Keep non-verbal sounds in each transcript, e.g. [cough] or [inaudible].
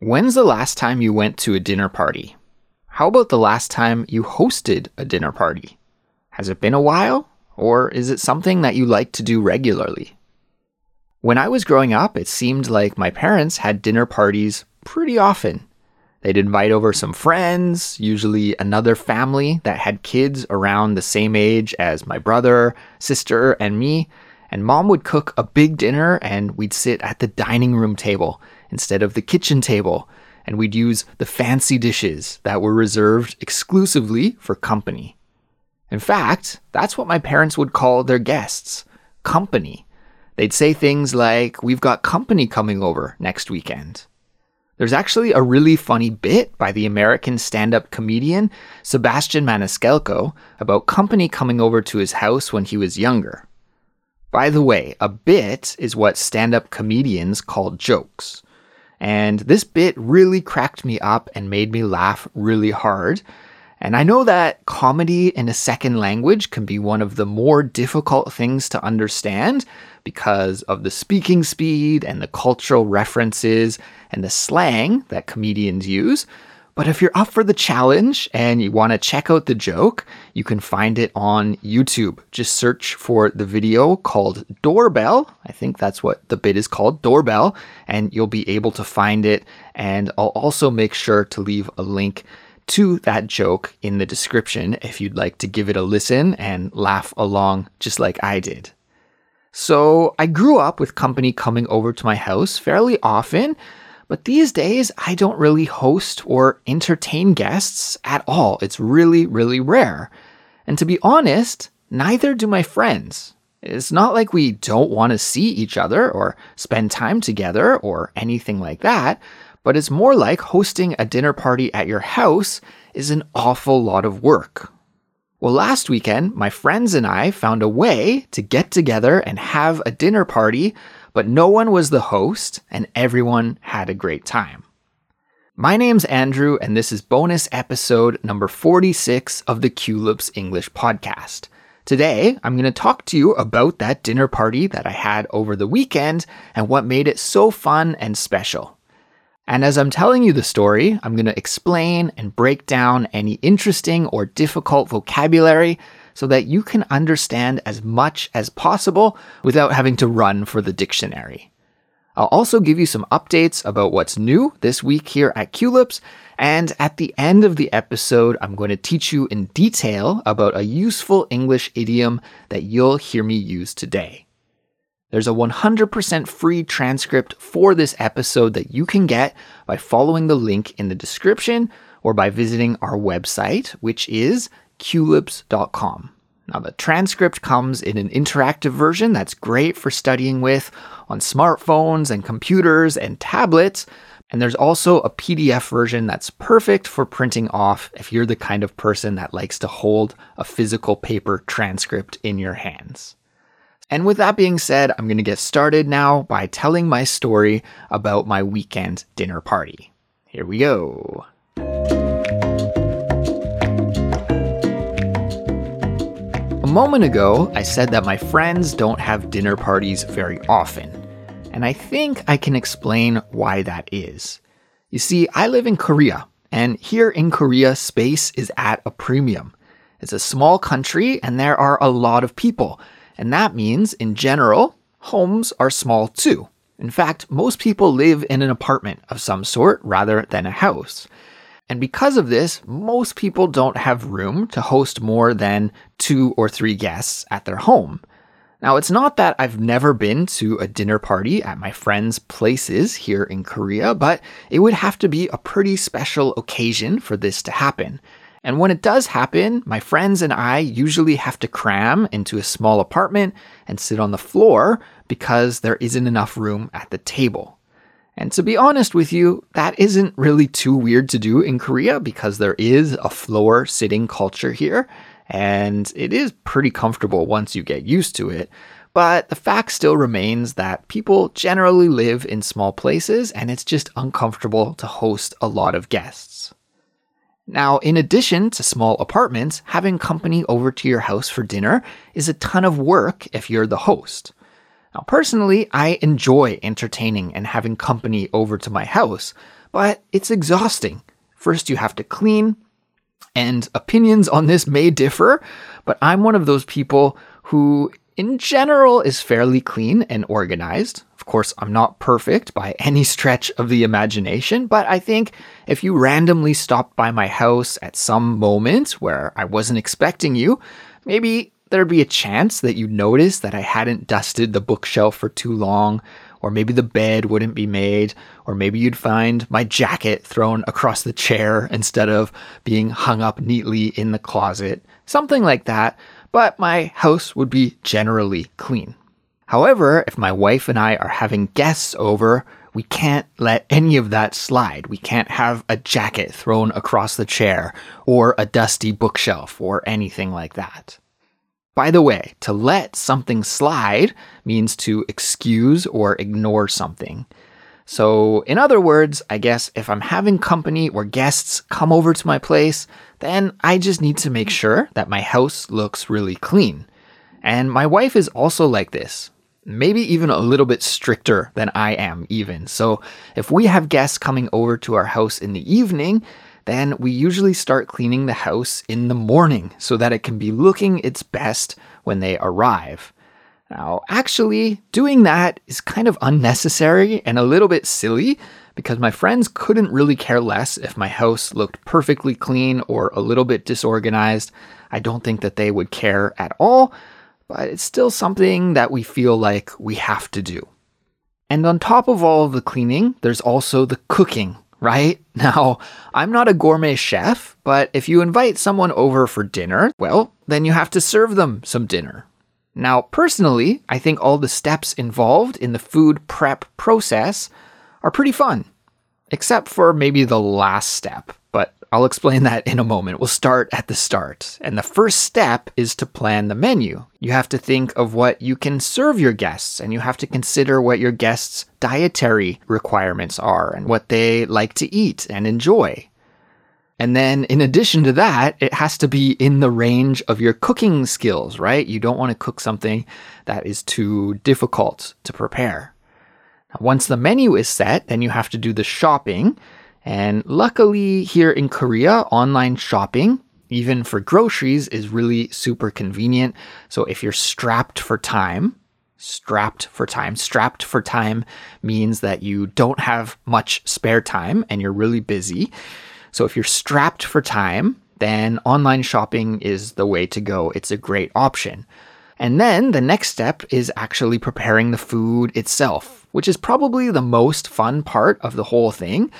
When's the last time you went to a dinner party? How about the last time you hosted a dinner party? Has it been a while? Or is it something that you like to do regularly? When I was growing up, it seemed like my parents had dinner parties pretty often. They'd invite over some friends, usually another family that had kids around the same age as my brother, sister, and me, and mom would cook a big dinner and we'd sit at the dining room table instead of the kitchen table, and we'd use the fancy dishes that were reserved exclusively for company. In fact, that's what my parents would call their guests company. They'd say things like, We've got company coming over next weekend. There's actually a really funny bit by the American stand up comedian Sebastian Maniscalco about company coming over to his house when he was younger. By the way, a bit is what stand up comedians call jokes. And this bit really cracked me up and made me laugh really hard and I know that comedy in a second language can be one of the more difficult things to understand because of the speaking speed and the cultural references and the slang that comedians use. But if you're up for the challenge and you want to check out the joke, you can find it on YouTube. Just search for the video called Doorbell. I think that's what the bit is called, Doorbell, and you'll be able to find it. And I'll also make sure to leave a link to that joke in the description if you'd like to give it a listen and laugh along just like I did. So, I grew up with company coming over to my house fairly often, but these days I don't really host or entertain guests at all. It's really, really rare. And to be honest, neither do my friends. It's not like we don't want to see each other or spend time together or anything like that but it's more like hosting a dinner party at your house is an awful lot of work. Well, last weekend, my friends and I found a way to get together and have a dinner party, but no one was the host and everyone had a great time. My name's Andrew, and this is bonus episode number 46 of the Culips English podcast. Today, I'm going to talk to you about that dinner party that I had over the weekend and what made it so fun and special. And as I'm telling you the story, I'm going to explain and break down any interesting or difficult vocabulary so that you can understand as much as possible without having to run for the dictionary. I'll also give you some updates about what's new this week here at Culips. And at the end of the episode, I'm going to teach you in detail about a useful English idiom that you'll hear me use today. There's a 100% free transcript for this episode that you can get by following the link in the description or by visiting our website, which is culips.com. Now, the transcript comes in an interactive version that's great for studying with on smartphones and computers and tablets. And there's also a PDF version that's perfect for printing off if you're the kind of person that likes to hold a physical paper transcript in your hands. And with that being said, I'm going to get started now by telling my story about my weekend dinner party. Here we go. A moment ago, I said that my friends don't have dinner parties very often. And I think I can explain why that is. You see, I live in Korea, and here in Korea, space is at a premium. It's a small country, and there are a lot of people. And that means, in general, homes are small too. In fact, most people live in an apartment of some sort rather than a house. And because of this, most people don't have room to host more than two or three guests at their home. Now, it's not that I've never been to a dinner party at my friends' places here in Korea, but it would have to be a pretty special occasion for this to happen. And when it does happen, my friends and I usually have to cram into a small apartment and sit on the floor because there isn't enough room at the table. And to be honest with you, that isn't really too weird to do in Korea because there is a floor sitting culture here, and it is pretty comfortable once you get used to it. But the fact still remains that people generally live in small places and it's just uncomfortable to host a lot of guests. Now, in addition to small apartments, having company over to your house for dinner is a ton of work if you're the host. Now, personally, I enjoy entertaining and having company over to my house, but it's exhausting. First, you have to clean, and opinions on this may differ, but I'm one of those people who, in general, is fairly clean and organized. Course, I'm not perfect by [laughs] any stretch of the imagination, but I think if you randomly stopped by my house at some moment where I wasn't expecting you, maybe there'd be a chance that you'd notice that I hadn't dusted the bookshelf for too long, or maybe the bed wouldn't be made, or maybe you'd find my jacket thrown across the chair instead of being hung up neatly in the closet, something like that, but my house would be generally clean. However, if my wife and I are having guests over, we can't let any of that slide. We can't have a jacket thrown across the chair, or a dusty bookshelf, or anything like that. By the way, to let something slide means to excuse or ignore something. So, in other words, I guess if I'm having company or guests come over to my place, then I just need to make sure that my house looks really clean. And my wife is also like this. Maybe even a little bit stricter than I am, even. So, if we have guests coming over to our house in the evening, then we usually start cleaning the house in the morning so that it can be looking its best when they arrive. Now, actually, doing that is kind of unnecessary and a little bit silly because my friends couldn't really care less if my house looked perfectly clean or a little bit disorganized. I don't think that they would care at all, but it's still something that we feel like we have to do. And on top of all of the cleaning, there's also the cooking right? [laughs] Now, I'm not a gourmet chef, but if you invite someone over for dinner, well, then you have to serve them some dinner. Now, personally, I think all the steps involved in the food prep process are pretty fun, except for maybe the last step, I'll explain that in a moment. We'll start at the start. And the first step is to plan the menu. You have to think of what you can serve your guests, and you have to consider what your guests' dietary requirements are and what they like to eat and enjoy. And then, in addition to that, it has to be in the range of your cooking skills, right? You don't want to cook something that is too difficult to prepare. Now, once the menu is set, then you have to do the shopping and luckily, here in Korea, online shopping, even for groceries, is really super convenient. So if you're strapped for time, strapped for time, strapped for time means that you don't have much spare time and you're really busy. So if you're strapped for time, then online shopping is the way to go. It's a great option. And then the next step is actually preparing the food itself, which is probably the most fun part of the whole thing.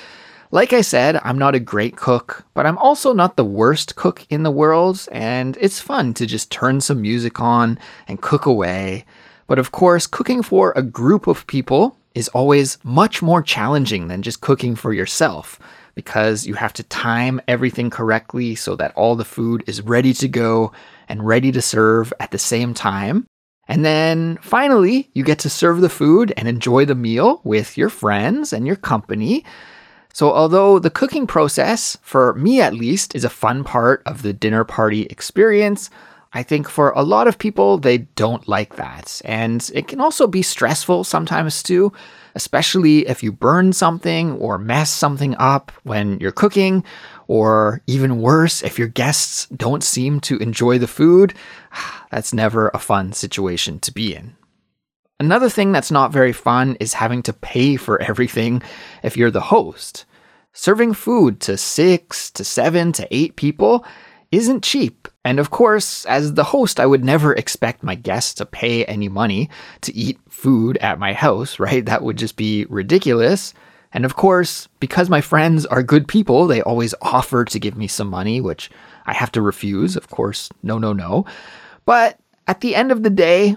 Like I said, I'm not a great cook, but I'm also not the worst cook in the world, and it's fun to just turn some music on and cook away. But of course, cooking for a group of people is always much more challenging than just cooking for yourself because you have to time everything correctly so that all the food is ready to go and ready to serve at the same time. And then finally, you get to serve the food and enjoy the meal with your friends and your company. So, although the cooking process, for me at least, is a fun part of the dinner party experience, I think for a lot of people, they don't like that. And it can also be stressful sometimes too, especially if you burn something or mess something up when you're cooking, or even worse, if your guests don't seem to enjoy the food. [sighs] That's never a fun situation to be in. Another thing that's not very fun is having to pay for [laughs] everything if you're the host. Serving food to six, to seven, to eight people isn't cheap. And of course, as the host, I would never expect my guests to pay any money to eat food at my house, right? That would just be ridiculous. And of course, because my friends are good people, they always offer to give me some money, which I have to refuse. Of course, no, no, no. But at the end of the day,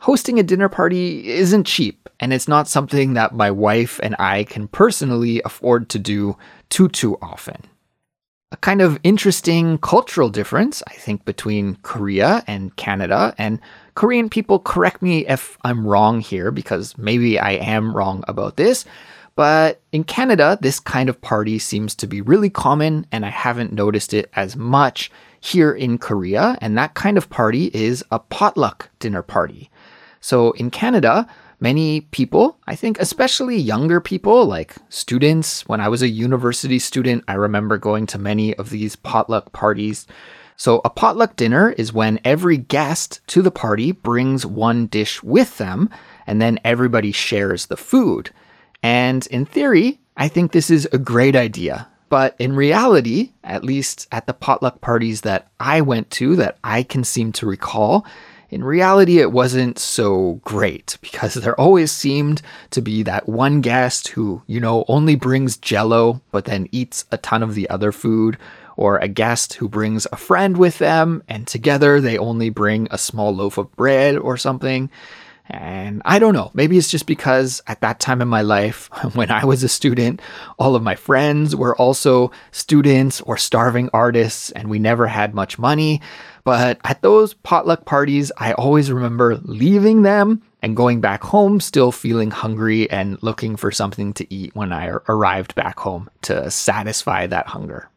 hosting a dinner party isn't cheap, and it's not something that my wife and I can personally afford to do too, too often. A kind of interesting cultural difference, I think, between Korea and Canada, and Korean people correct me if I'm wrong here, because maybe I am wrong about this. But in Canada, this kind of party seems to be really common, and I haven't noticed it as much here in Korea. And that kind of party is a potluck dinner party. So in Canada, Many people, I think especially younger people like students, when I was a university student, I remember going to many of these potluck parties. So, a potluck dinner is when every guest to the party brings one dish with them, and then everybody shares the food. And in theory, I think this is a great idea. But in reality, at least at the potluck parties that I went to that I can seem to recall, in reality, it wasn't so great because there always seemed to be that one guest who, you know, only brings jello but then eats a ton of the other food, or a guest who brings a friend with them and together they only bring a small loaf of bread or something. And I don't know, maybe it's just because at that time in my life, [laughs] when I was a student, all of my friends were also students or starving artists, and we never had much money. But at those potluck parties, I always remember leaving them and going back home still feeling hungry and looking for something to eat when I arrived back home to satisfy that hunger.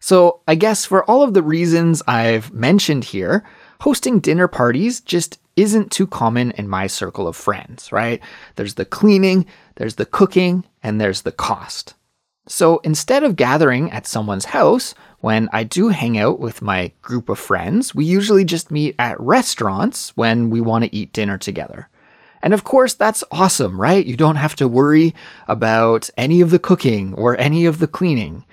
So, I guess for all of the reasons I've mentioned here, hosting dinner parties just isn't too common in my circle of friends, right? There's the cleaning, there's the cooking, and there's the cost. So instead of gathering at someone's house, when I do hang out with my group of friends, we usually just meet at restaurants when we want to eat dinner together. And of course, that's awesome, right? You don't have to worry about any of the cooking or any of the cleaning.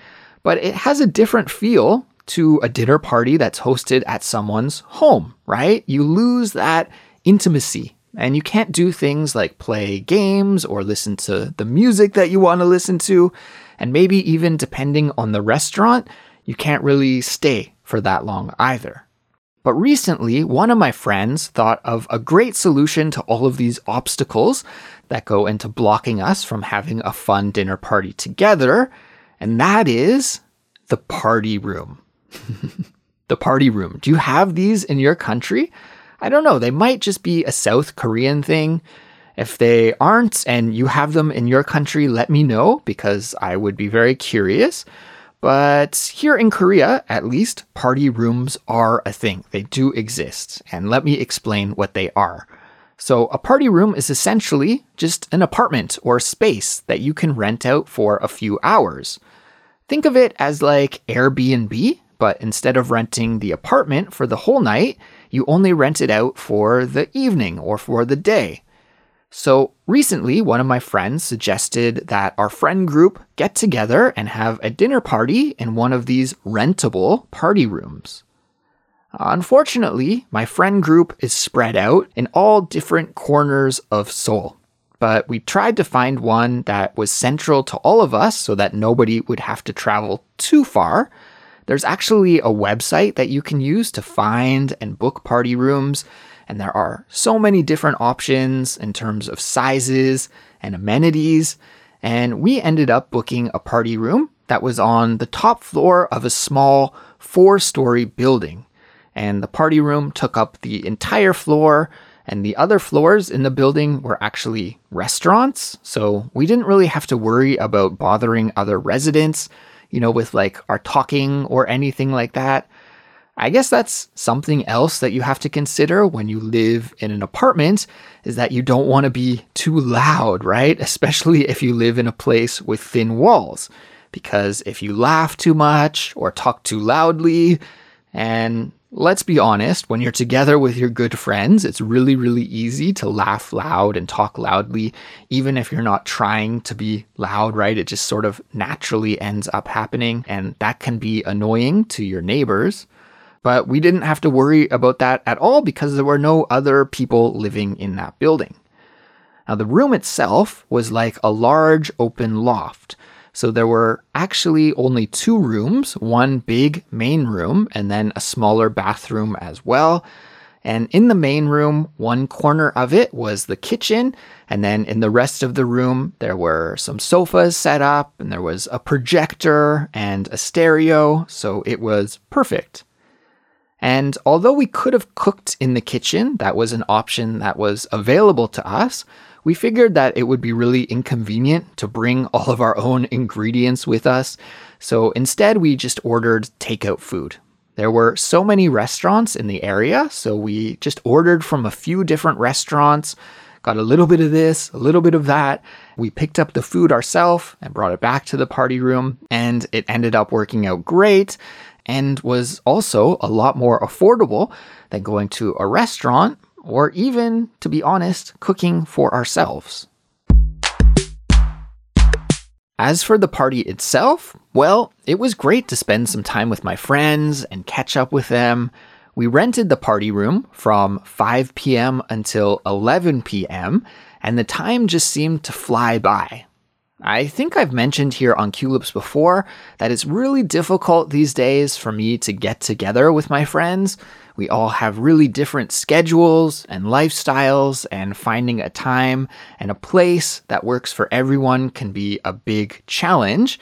But it has a different feel to a dinner party that's hosted at someone's home, right? You lose that intimacy and you can't do things like play games or listen to the music that you want to listen to. And maybe even depending on the restaurant, you can't really stay for that long either. But recently, one of my friends thought of a great solution to all of these obstacles that go into blocking us from having a fun dinner party together, and that is the party room. [laughs] the party room. Do you have these in your country? I don't know. They might just be a South Korean thing. If they aren't and you have them in your country, let me know because I would be very curious. But here in Korea, at least, party rooms are a thing. They do exist. And let me explain what they are. So, a party room is essentially just an apartment or space that you can rent out for a few hours. Think of it as like Airbnb, but instead of renting the apartment for the whole night, you only rent it out for the evening or for the day. So recently, one of my friends suggested that our friend group get together and have a dinner party in one of these rentable party rooms. Unfortunately, my friend group is spread out in all different corners of Seoul. But we tried to find one that was central to all of us so that nobody would have to travel too far. There's actually a website that you can use to find and book party rooms, and there are so many different options in terms of sizes and amenities. And we ended up booking a party room that was on the top floor of a small four story building. And the party room took up the entire floor, and the other floors in the building were actually restaurants. So we didn't really have to worry about bothering other residents you know, with like our talking or anything like that. I guess that's something else that you have to consider when you live in an apartment is that you don't want to be too loud, right? Especially if you live in a place with thin walls. Because if you laugh too much or talk too loudly, and let's be honest, when you're together with your good friends, it's really, really easy to laugh loud and talk loudly, even if you're not trying to be loud, right? It just sort of naturally ends up happening, and that can be annoying to your neighbors. But we didn't have to worry about that at all because there were no other people living in that building. Now, the room itself was like a large open loft. So there were actually only two rooms one big main room, and then a smaller bathroom as well. And in the main room, one corner of it was the kitchen. And then in the rest of the room, there were some sofas set up, and there was a projector and a stereo. So it was perfect. And although we could have cooked in the kitchen, that was an option that was available to us, we figured that it would be really inconvenient to bring all of our own ingredients with us, so instead we just ordered takeout food. There were so many restaurants in the area, so we just ordered from a few different restaurants, got a little bit of this, a little bit of that. We picked up the food ourselves and brought it back to the party room, and it ended up working out great and was also a lot more affordable than going to a restaurant or even, to be honest, cooking for ourselves. As for the party itself, well, it was great to spend some time with my friends and catch up with them. We rented the party room from 5 p.m. until 11 p.m., and the time just seemed to fly by. I think I've mentioned here on Culips before that it's really difficult these days for me to get together with my friends. We all have really different schedules and lifestyles, and finding a time and a place that works for everyone can be a big challenge.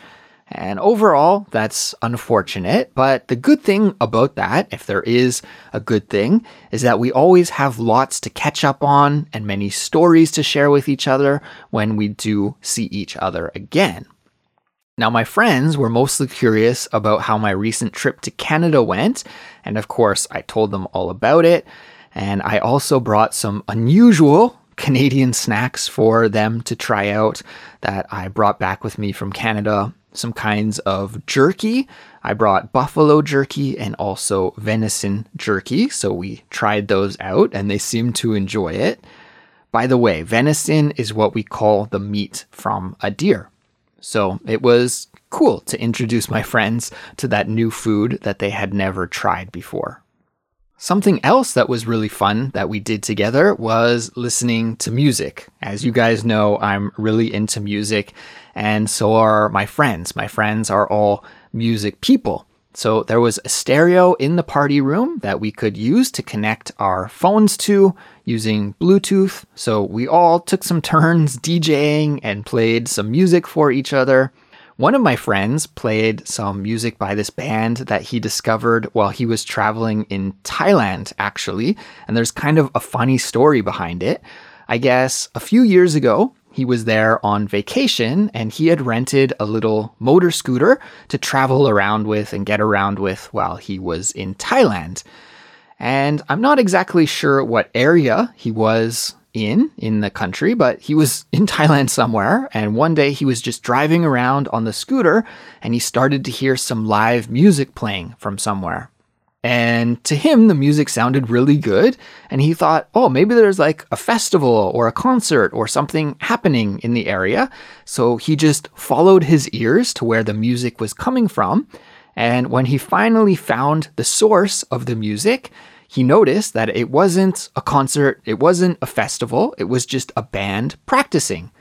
And overall, that's unfortunate. But the good thing about that, if there is a good thing, is that we always have lots to catch up on and many stories to share with each other when we do see each other again. Now, my friends were mostly curious about how my recent trip to Canada went, and of course, I told them all about it. And I also brought some unusual [laughs] Canadian snacks for them to try out that I brought back with me from Canada. Some kinds of jerky. I brought buffalo jerky and also venison jerky, so we tried those out and they seemed to enjoy it. By the way, venison is what we call the meat from a deer. So it was cool to introduce my friends to that new food that they had never tried before. Something else that was really fun that we did together was listening to music. As you guys know, I'm really into music, and so are my friends. My friends are all music people. So there was a stereo in the party room that we could use to connect our phones to using Bluetooth. So we all took some turns [laughs] DJing and played some music for each other. One of my friends played some music by this band that he discovered while he was traveling in Thailand, actually. And there's kind of a funny story behind it. I guess a few years ago, he was there on vacation and he had rented a little motor scooter to travel around with and get around with while he was in Thailand. And I'm not exactly sure what area he was in in the country, but he was [laughs] in Thailand somewhere. And one day he was just driving around on the scooter and he started to hear some live music playing from somewhere. And to him, the music sounded really good. And he thought, oh, maybe there's like a festival or a concert or something happening in the area. So he just followed his ears to where the music was coming from. And when he finally found the source of the music, he noticed that it wasn't a concert, it wasn't a festival, it was just a band practicing.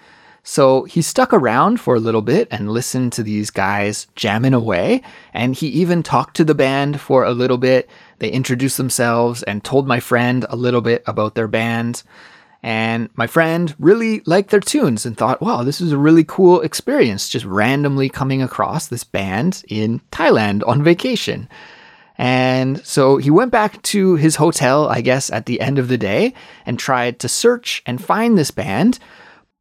So he stuck around for a little bit and listened to these guys jamming away. And he even talked to the band for a little bit. They introduced themselves and told my friend a little bit about their band. And my friend really liked their tunes and thought, wow, this is a really cool experience just randomly coming across this band in Thailand on vacation. And so he went back to his hotel, I guess, at the end of the day and tried to search and find this band.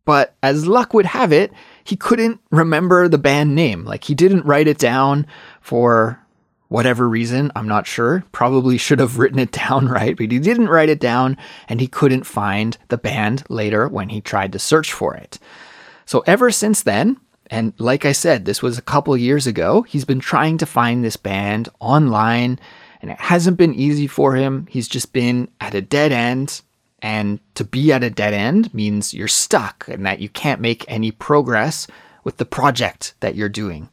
But as luck would have it, he couldn't remember the band name. Like he didn't write it down for whatever reason. I'm not sure. Probably should have written it [laughs] down right, but he didn't write it down and he couldn't find the band later when he tried to search for it. So ever since then, and like I said, this was a couple years ago, he's been trying to find this band online and it hasn't been easy for him. He's just been at a dead end and to be at a dead end means you're stuck and that you can't make any progress with the project that you're doing.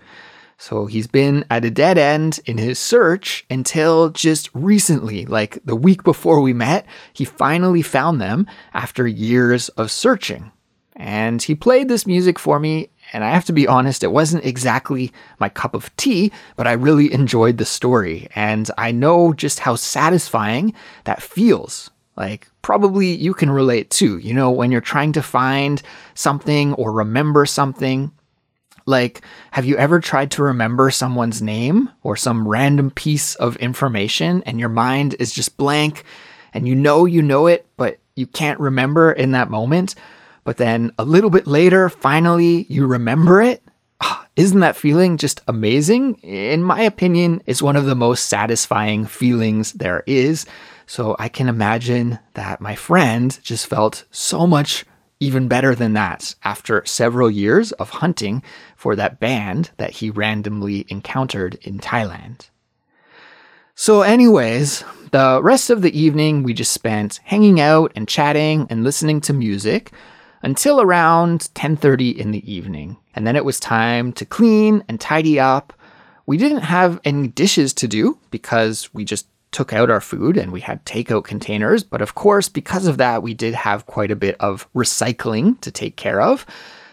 So he's been at a dead end in his search until just recently, like the week before we met, he finally found them after years of searching. And he played this music for me, and I have to be honest, it wasn't exactly my cup of tea, but I really enjoyed the story. And I know just how satisfying that feels like, probably you can relate too. You know, when you're trying to find something or remember something, like, have you ever tried to remember someone's name or some random piece of information and your mind is just blank and you know you know it, but you can't remember in that moment? But then a little bit later, finally, you remember it? Oh, isn't that feeling just amazing? In my opinion, it's one of the most satisfying feelings there is. So I can imagine that my friend just felt so much even better than that after several years of hunting for that band that he randomly encountered in Thailand. So, anyways, the rest of the evening we just spent hanging out and chatting and listening to music until around 10:30 in the evening. And then it was time to clean and tidy up. We didn't have any dishes to do because we just took out our food and we had takeout containers. But of course, because of that, we did have quite a bit of recycling to take care of.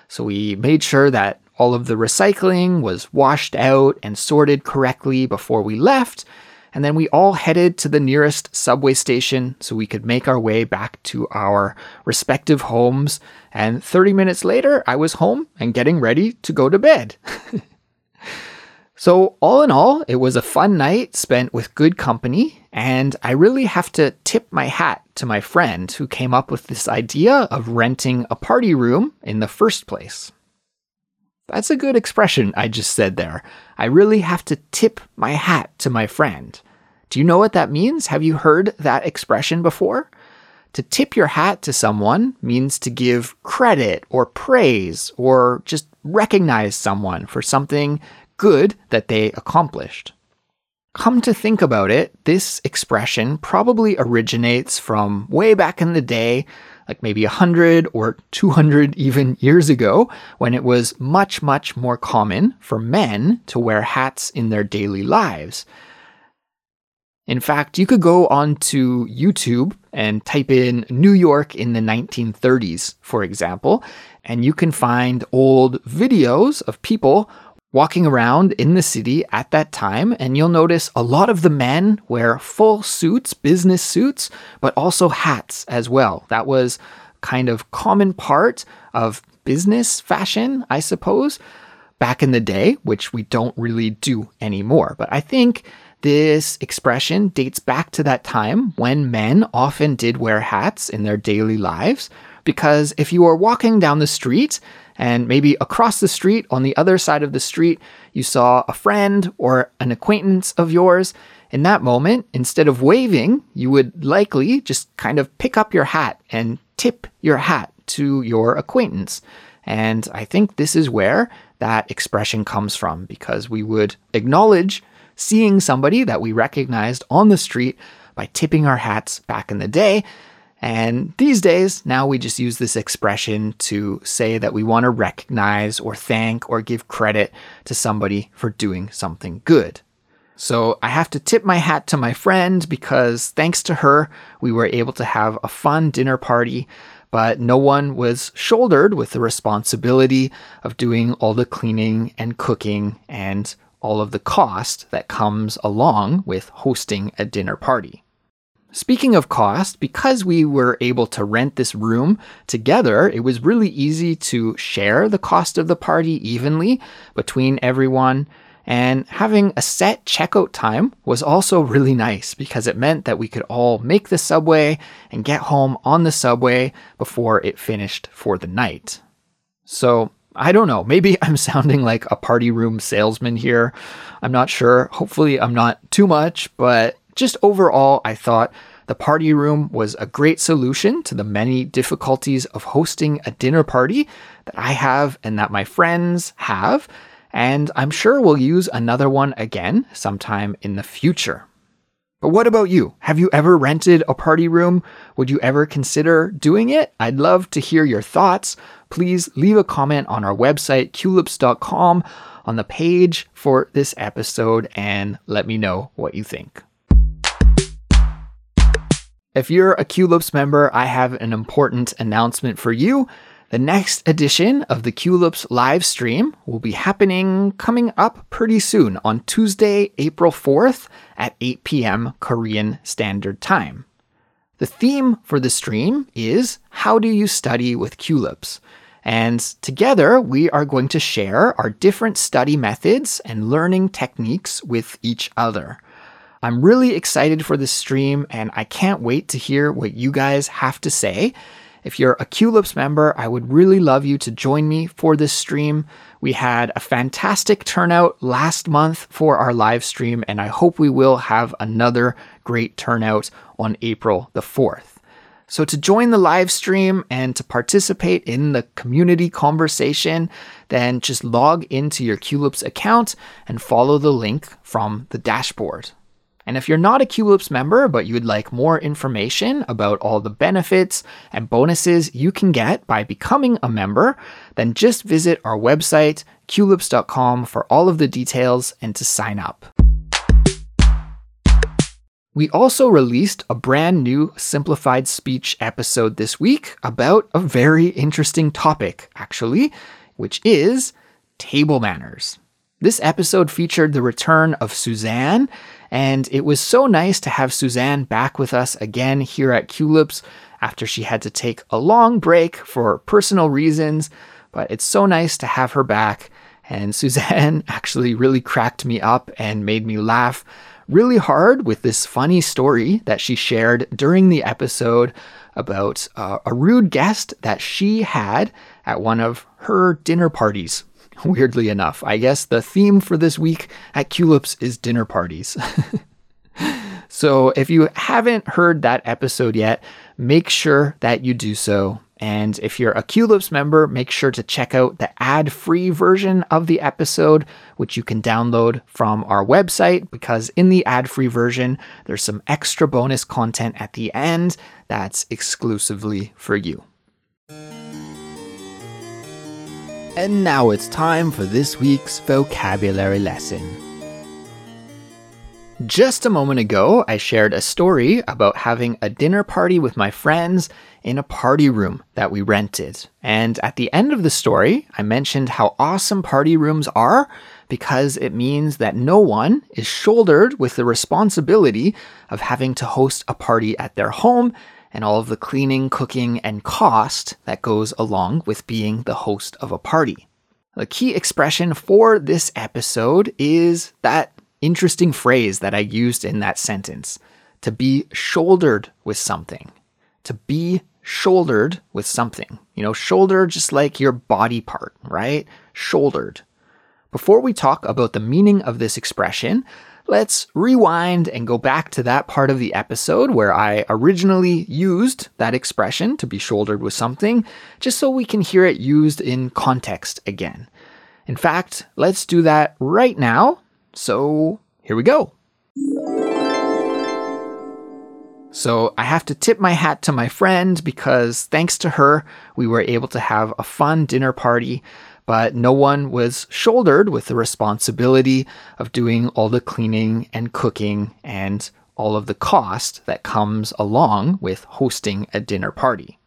So we made sure that all of the recycling was washed out and sorted correctly before we left. And then we all headed to the nearest subway station so we could make our way back to our respective homes. And 30 minutes later, I was home and getting ready to go to bed. [laughs] So, all in all, it was a fun night spent with good company, and I really have to tip my hat to my friend who came up with this idea of renting a party room in the first place. That's a good expression I just said there. I really have to tip my hat to my friend. Do you know what that means? Have you heard that expression before? To tip your hat to someone means to give credit or praise or just recognize someone for something good that they accomplished. Come to think about it, this expression probably originates from way back in the day, like maybe 100 or 200 even years ago, when it was much, much more common for men to wear hats in their daily lives. In fact, you could go onto YouTube and type in New York in the 1930s, for example, and you can find old videos of people walking around in the city at that time, and you'll notice a lot of the men wear full suits, business suits, but also hats as well. That was kind of common part of business fashion, I suppose, back in the day, which we don't really do anymore. But I think this expression dates back to that time when men often did wear hats in their daily lives. Because if you were walking down the street and maybe across the street, on the other side of the street, you saw a friend or an acquaintance of yours. In that moment, instead of waving, you would likely just kind of pick up your hat and tip your hat to your acquaintance. And I think this is where that expression comes from because we would acknowledge seeing somebody that we recognized on the street by tipping our hats back in the day. And these days, now we just use this expression to say that we want to recognize or thank or give credit to somebody for doing something good. So I have to tip my hat to my friend because thanks to her, we were able to have a fun dinner party, but no one was shouldered with the responsibility of doing all the cleaning and cooking and all of the cost that comes along with hosting a dinner party. Speaking of cost, because we were able to rent this room together, it was really easy to share the cost of the party evenly between everyone. And having a set checkout time was also [laughs] really nice because it meant that we could all make the subway and get home on the subway before it finished for the night. So, I don't know, maybe [laughs] I'm sounding like a party room salesman here. I'm not sure. Hopefully, I'm not too much, but just overall, I thought the party room was a great solution to the many difficulties of hosting a dinner party that I have and that my friends have, and I'm sure we'll use another one again sometime in the future. But what about you? Have you ever rented a party room? Would you ever consider doing it? I'd love to hear your thoughts. Please leave a comment on our website, culips.com, on the page for this episode, and let me know what you think. If you're a Culips member, I have an important announcement for you. The next edition of the Culips live stream will be happening coming up pretty soon on Tuesday, April 4th at 8 p.m. Korean Standard Time. The theme for the stream is How Do You Study with Culips? And together we are going to share our different study methods and learning techniques with each other. I'm really excited for this stream and I can't wait to hear what you guys have to say. If you're a Culips member, I would really love you to join me for this stream. We had a fantastic turnout last month for our live stream, and I hope we will have another great turnout on April the 4th. So, to join the live stream and to participate in the community conversation, then just log into your Culips account and follow the link from the dashboard. And if you're not a Culips member, but you'd like more information about all the benefits and bonuses you can get by becoming a member, then just visit our website, culips.com, for all of the details and to sign up. We also released a brand new simplified speech episode this week about a very interesting topic, actually, which is table manners. This episode featured the return of Suzanne and it was so nice to have Suzanne back with us again here at Culips after she had to take a long break for personal reasons. But it's so nice to have her back. And [laughs] Suzanne actually really cracked me up and made me laugh really hard with this funny story that she shared during the episode about uh, a rude guest that she had at one of her dinner parties [laughs] weirdly enough. I guess the theme for this week at Culips is dinner parties. [laughs] so if you haven't heard that episode yet, make sure that you do so. And if you're a Culips member, make sure to check out the ad free version of the episode, which you can download from our website, because in the ad free version, there's some extra bonus content at the end that's exclusively for you. And now it's time for this week's vocabulary lesson. Just a moment ago, I shared a story about having a dinner party with my friends in a party room that we rented. And at the end of the story, I mentioned how awesome party rooms are because it means that no one is shouldered with the responsibility of having to host a party at their home and all of the cleaning, cooking, and cost that goes along with being the host of a party. The key expression for this episode is that interesting phrase that I used in that sentence to be shouldered with something. To be shouldered with something. You know, shoulder just like your body part, right? Shouldered. Before we talk about the meaning of this expression, let's rewind and go back to that part of the episode where I originally used that expression to be shouldered with something, just so we can hear it used in context again. In fact, let's do that right now. So here we go. So I have to tip my hat to my friend because thanks to her, we were able to have a fun dinner party but no one was shouldered with the responsibility of doing all the cleaning and cooking and all of the cost that comes along with hosting a dinner party.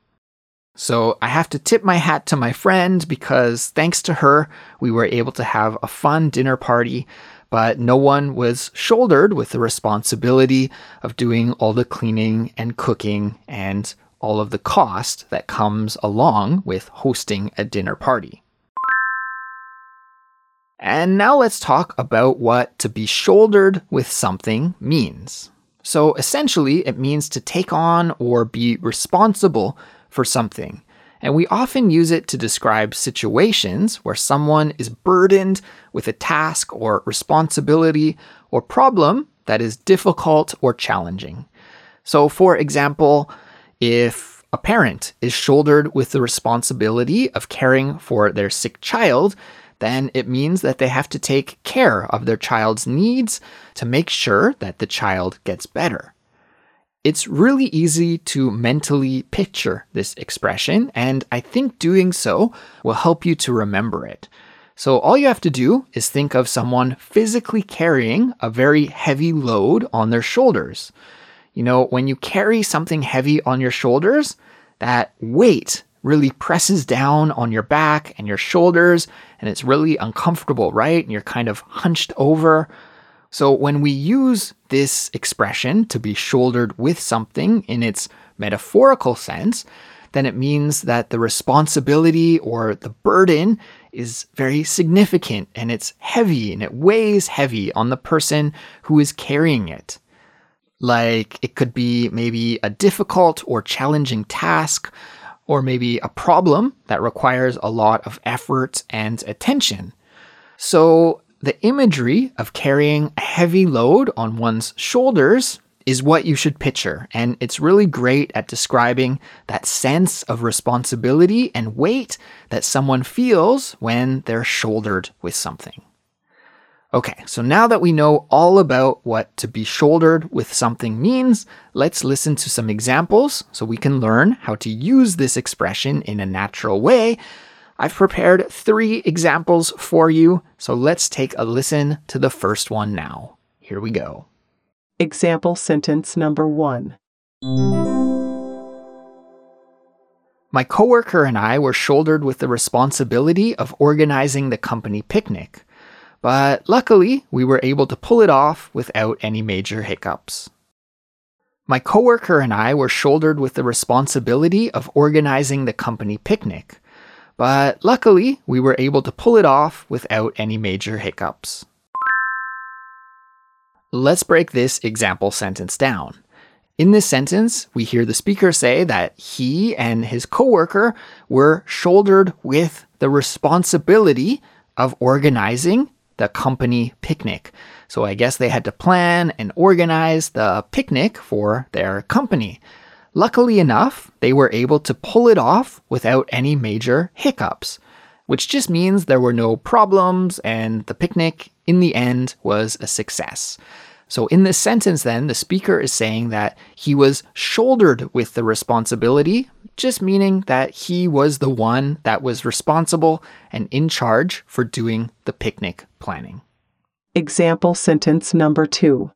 So I have to tip my hat to my friend because thanks to her, we were able to have a fun dinner party, but no one was shouldered with the responsibility of doing all the cleaning and cooking and all of the cost that comes along with hosting a dinner party. And now let's talk about what to be shouldered with something means. So essentially, it means to take on or be responsible for something. And we often use it to describe situations where someone is burdened with a task or responsibility or problem that is difficult or challenging. So, for example, if a parent is shouldered with the responsibility of caring for their sick child, then it means that they have to take care of their child's needs to make sure that the child gets better. It's really easy to mentally picture this expression, and I think doing so will help you to remember it. So, all you have to do is think of someone physically carrying a very heavy load on their shoulders. You know, when you carry something heavy on your shoulders, that weight really presses down on your back and your shoulders, and it's really uncomfortable, right? And you're kind of hunched over. So, when we use this expression to be shouldered with something in its metaphorical sense, then it means that the responsibility or the burden is very significant and it's heavy and it weighs heavy on the person who is carrying it. Like it could be maybe a difficult or challenging task or maybe a problem that requires a lot of effort and attention. So, the imagery of carrying a heavy load on one's shoulders is what you should picture, and it's really great at describing that sense of responsibility and weight that someone feels when they're shouldered with something. Okay, so now that we know all about what to be shouldered with something means, let's listen to some examples so we can learn how to use this expression in a natural way. I've prepared three examples for you, so let's take a listen to the first one now. Here we go. Example sentence number one. My coworker and I were shouldered with the responsibility of organizing the company picnic. But luckily, we were able to pull it off without any major hiccups. My coworker and I were shouldered with the responsibility of organizing the company picnic, but luckily, we were able to pull it off without any major hiccups. Let's break this example sentence down. In this sentence, we hear the speaker say that he and his coworker were shouldered with the responsibility of organizing the company picnic. So I guess they had to plan and organize the picnic for their company. Luckily enough, they were able to pull it off without any major hiccups, which just means there were no problems and the picnic in the end was a success. So, in this sentence, then, the speaker is saying that he was shouldered with the responsibility, just meaning that he was the one that was responsible and in charge for doing the picnic planning. Example sentence number two.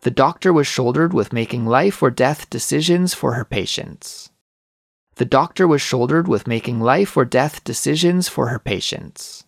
The doctor was shouldered with making life or death decisions for her patients. The doctor was shouldered with making life or death decisions for her patients.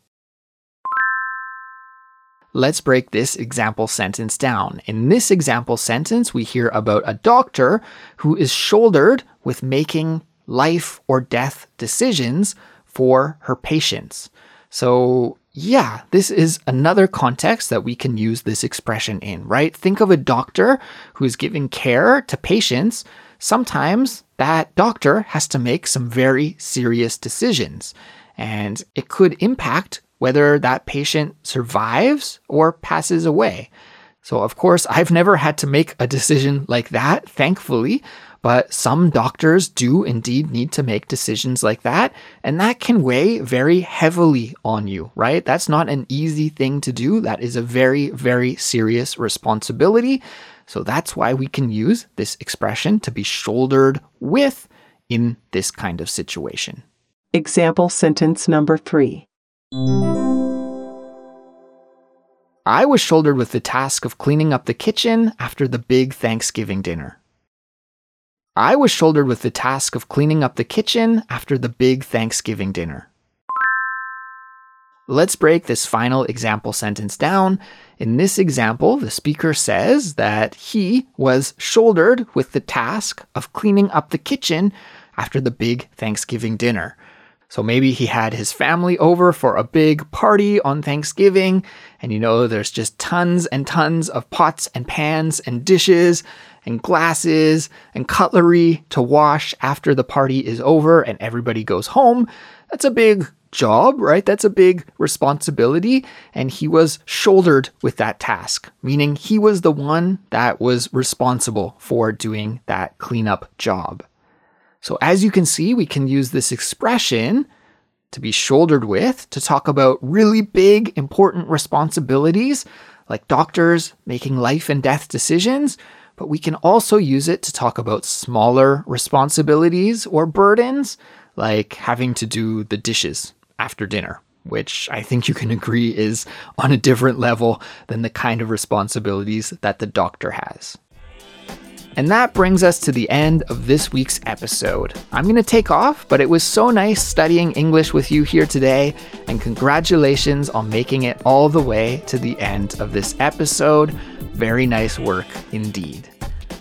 Let's break this example sentence down. In this example sentence, we hear about a doctor who is shouldered with making life or death decisions for her patients. So, yeah, this is another context that we can use this expression in, right? Think of a doctor who is giving care to patients. Sometimes that doctor has to make some very serious decisions, and it could impact whether that patient survives or passes away. So, of course, [laughs] I've never had to make a decision like that, thankfully, but some doctors do indeed need to make decisions like that, and that can weigh very heavily on you, right? That's not an easy thing to do. That is a very, very serious responsibility. So, that's why we can use this expression to be shouldered with in this kind of situation. Example sentence number three. I was shouldered with the task of cleaning up the kitchen after the big Thanksgiving dinner. I was shouldered with the task of cleaning up the kitchen after the big Thanksgiving dinner. Let's break this final example sentence down. In this example, the speaker says that he was shouldered with the task of cleaning up the kitchen after the big Thanksgiving dinner. So maybe he had his family over for a big party on Thanksgiving, and you know, there's just tons and tons of pots and pans and dishes and glasses and cutlery to wash after the party is over and everybody goes home. That's a big job, right? That's a big responsibility. And he was shouldered with that task, meaning he was the one that was responsible for doing that cleanup job. So, as you can see, we can use this expression to be shouldered with to talk about really big, important responsibilities like doctors making life and death decisions, but we can also use it to talk about smaller responsibilities or burdens like having to do the dishes after dinner, which I think you can agree is on a different level than the kind of responsibilities that the doctor has. And that brings us to the end of this week's episode. I'm going to take off, but it was so nice studying English with you here today, and congratulations on making it all the way to the end of this episode. Very nice work indeed.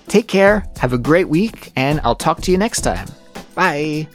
Take care, have a great week, and I'll talk to you next time. Bye.